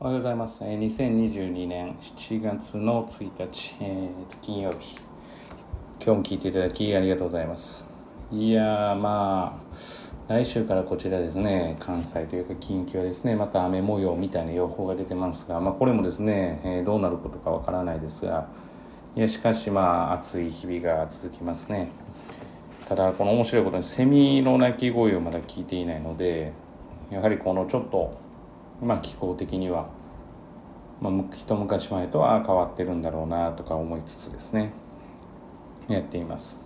おはようございます。え2022年7月の1日、えー金曜日。今日も聞いていただきありがとうございます。いや、まあ、来週からこちらですね、関西というか近畿はですね、また雨模様みたいな予報が出てますが、まあこれもですね、えーどうなることかわからないですが、いや、しかしまあ暑い日々が続きますね。ただこの面白いことにセミの鳴き声をまだ聞いていないのでやはりこのちょっとまあ気候的には、まあ、一昔前とは変わってるんだろうなとか思いつつですね。やっています、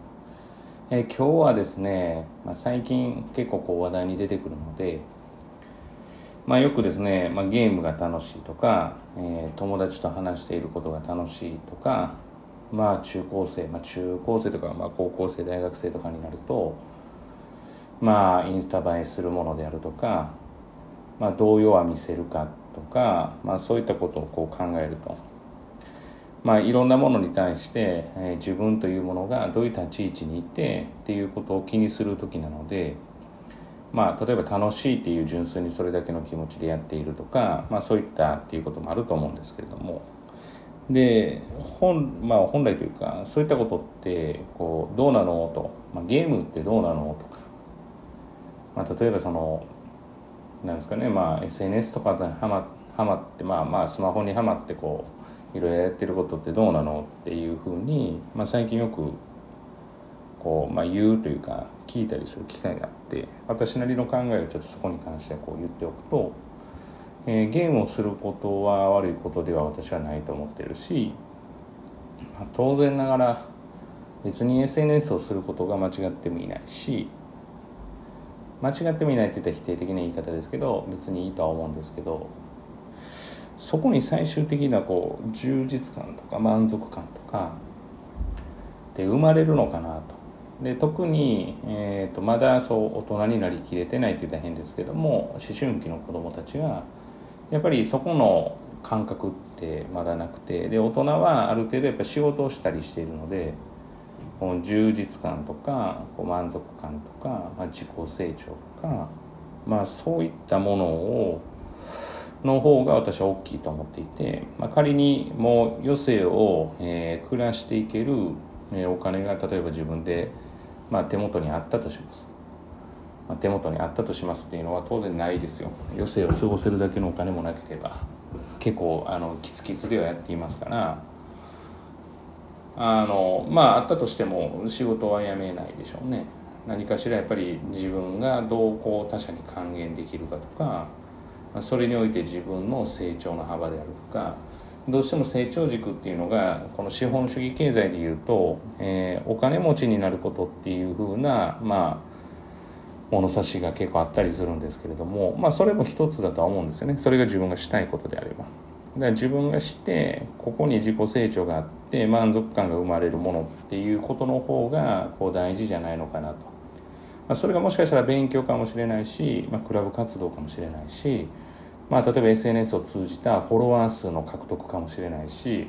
えー今日はですね、まあ、最近結構こう話題に出てくるのでまあよくですね、まあ、ゲームが楽しいとか、えー友達と話していることが楽しいとかまあ中高生、まあ、中高生とか、まあ、高校生大学生とかになるとまあインスタ映えするものであるとか、まあ、どう弱見せるかとか、まあ、そういったことをこう考えると、まあ、いろんなものに対して、えー自分というものがどういう立ち位置にいてっていうことを気にする時なので、まあ、例えば楽しいっていう純粋にそれだけの気持ちでやっているとか、まあ、そういったっていうこともあると思うんですけれども。で本,、まあ、本来というかそういったことってこうどうなのと、まあ、ゲームってどうなのとか、まあ、例えばそのなんですかね、まあ、SNS とかではまはまって、まあ、まあスマホにはまってこういろいろやってることってどうなのっていうふうに、まあ、最近よくこう、まあ、言うというか聞いたりする機会があって私なりの考えをちょっとそこに関してこう言っておくと、えーゲームをすることは悪いことでは私はないと思ってるし、まあ、当然ながら別に SNS をすることが間違ってもいないし間違ってもいないって言ったら否定的な言い方ですけど別にいいとは思うんですけどそこに最終的なこう充実感とか満足感とかで生まれるのかなと。で特に、えー、とまだそう大人になりきれてないって言ったら変ですけども思春期の子供たちはやっぱりそこの感覚ってまだなくてで大人はある程度やっぱ仕事をしたりしているのでこの充実感とかこう満足感とか、まあ、自己成長とか、まあ、そういったものをの方が私は大きいと思っていて、まあ、仮にもう余生を、えー暮らしていける、えーお金が例えば自分で、まあ、手元にあったとします、まあ、手元にあったとしますっていうのは当然ないですよ。余生を過ごせるだけのお金もなければ結構あのキツキツではやっていますからあのまああったとしても仕事は辞めないでしょうね。何かしらやっぱり自分がどうこう他者に還元できるかとかそれにおいて自分の成長の幅であるとかどうしても成長軸っていうのがこの資本主義経済でいうと、えーお金持ちになることっていうふうなまあ物差しが結構あったりするんですけれどもまあそれも一つだとは思うんですよね。それが自分がしたいことであれば。だから自分がしてここに自己成長があって満足感が生まれるものっていうことの方がこう大事じゃないのかなと、まあ、それがもしかしたら勉強かもしれないし、まあ、クラブ活動かもしれないし、まあ、例えば SNS を通じたフォロワー数の獲得かもしれないし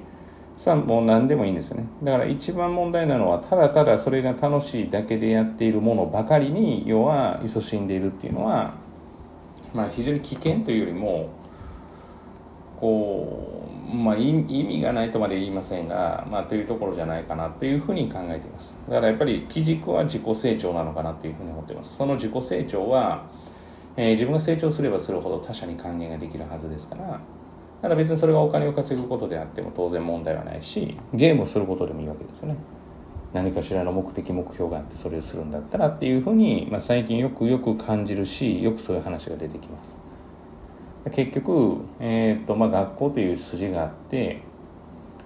さあもう何でもいいんですよね。だから一番問題なのはただただそれが楽しいだけでやっているものばかりに要は勤しんでいるっていうのは、まあ、非常に危険というよりもこう、まあ、意味がないとまで言いませんが、まあ、というところじゃないかなというふうに考えています。だからやっぱり基軸は自己成長なのかなというふうに思っています。その自己成長は、えー自分が成長すればするほど他者に還元ができるはずですからだから別にそれがお金を稼ぐことであっても当然問題はないしゲームをすることでもいいわけですよね。何かしらの目的目標があってそれをするんだったらっていうふうに、まあ、最近よくよく感じるしよくそういう話が出てきます。結局、えーとまあ、学校という筋があって、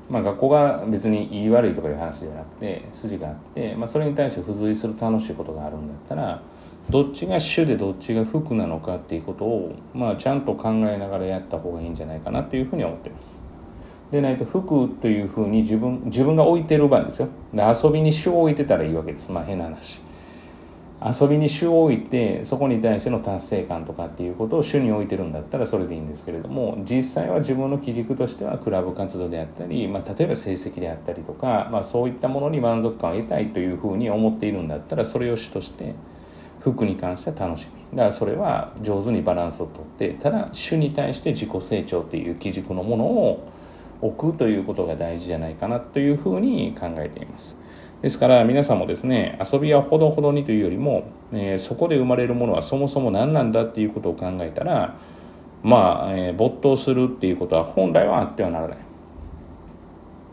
まあ、学校が別に言い悪いとかいう話ではなくて筋があって、まあ、それに対して付随する楽しいことがあるんだったらどっちが主でどっちが服なのかっていうことを、まあ、ちゃんと考えながらやった方がいいんじゃないかなというふうに思ってます。でないと服というふうに自分自分が置いてる場合ですよ。で遊びに主を置いてたらいいわけです。まあ変な話。遊びに主を置いてそこに対しての達成感とかっていうことを主に置いてるんだったらそれでいいんですけれども実際は自分の基軸としてはクラブ活動であったり、まあ、例えば成績であったりとか、まあ、そういったものに満足感を得たいというふうに思っているんだったらそれを主として服に関しては楽しみ。だからそれは上手にバランスをとってただ主に対して自己成長っていう基軸のものを置くということが大事じゃないかなというふうに考えています。ですから皆さんもですね遊びはほどほどにというよりも、えー、そこで生まれるものはそもそも何なんだっていうことを考えたらまあ、えー、没頭するっていうことは本来はあってはならない。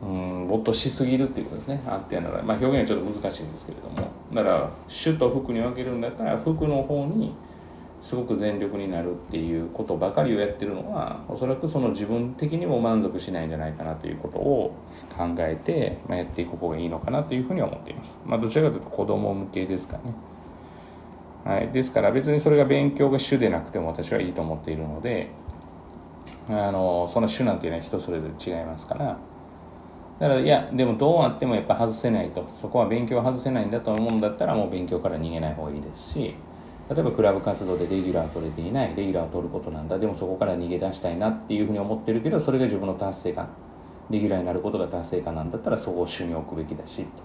うん没頭しすぎるっていうことですね。あってはならない、まあ、表現はちょっと難しいんですけれども。だから主と服に分けるんだったら服の方にすごく全力になるっていうことばかりをやってるのはおそらくその自分的にも満足しないんじゃないかなということを考えて、まあ、やっていく方がいいのかなというふうに思っています。まあ、どちらかというと子供向けですかね。はい、ですから別にそれが勉強が主でなくても私はいいと思っているのであのその主なんていうのは人それぞれ違いますからだからいやでもどうあってもやっぱ外せないとそこは勉強は外せないんだと思うんだったらもう勉強から逃げない方がいいですし例えばクラブ活動でレギュラー取れていないレギュラー取ることなんだでもそこから逃げ出したいなっていうふうに思ってるけどそれが自分の達成感レギュラーになることが達成感なんだったらそこを主に置くべきだしと、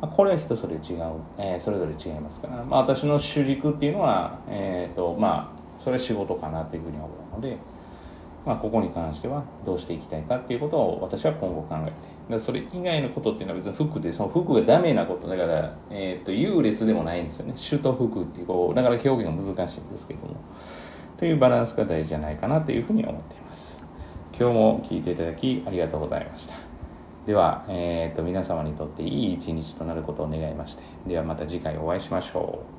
まあ、これは人それ違う、えー、それぞれ違いますから、まあ、私の主軸っていうのは、えーとまあ、それは仕事かなというふうに思うので。まあ、ここに関してはどうしていきたいかっていうことを私は今後考えて。だそれ以外のことっていうのは別に服でその服がダメなことだから、えー、と優劣でもないんですよね。主と服っていうこうだから表現が難しいんですけども。というバランスが大事じゃないかなというふうに思っています。今日も聞いていただきありがとうございました。では、えー、と皆様にとっていい一日となることを願いまして。ではまた次回お会いしましょう。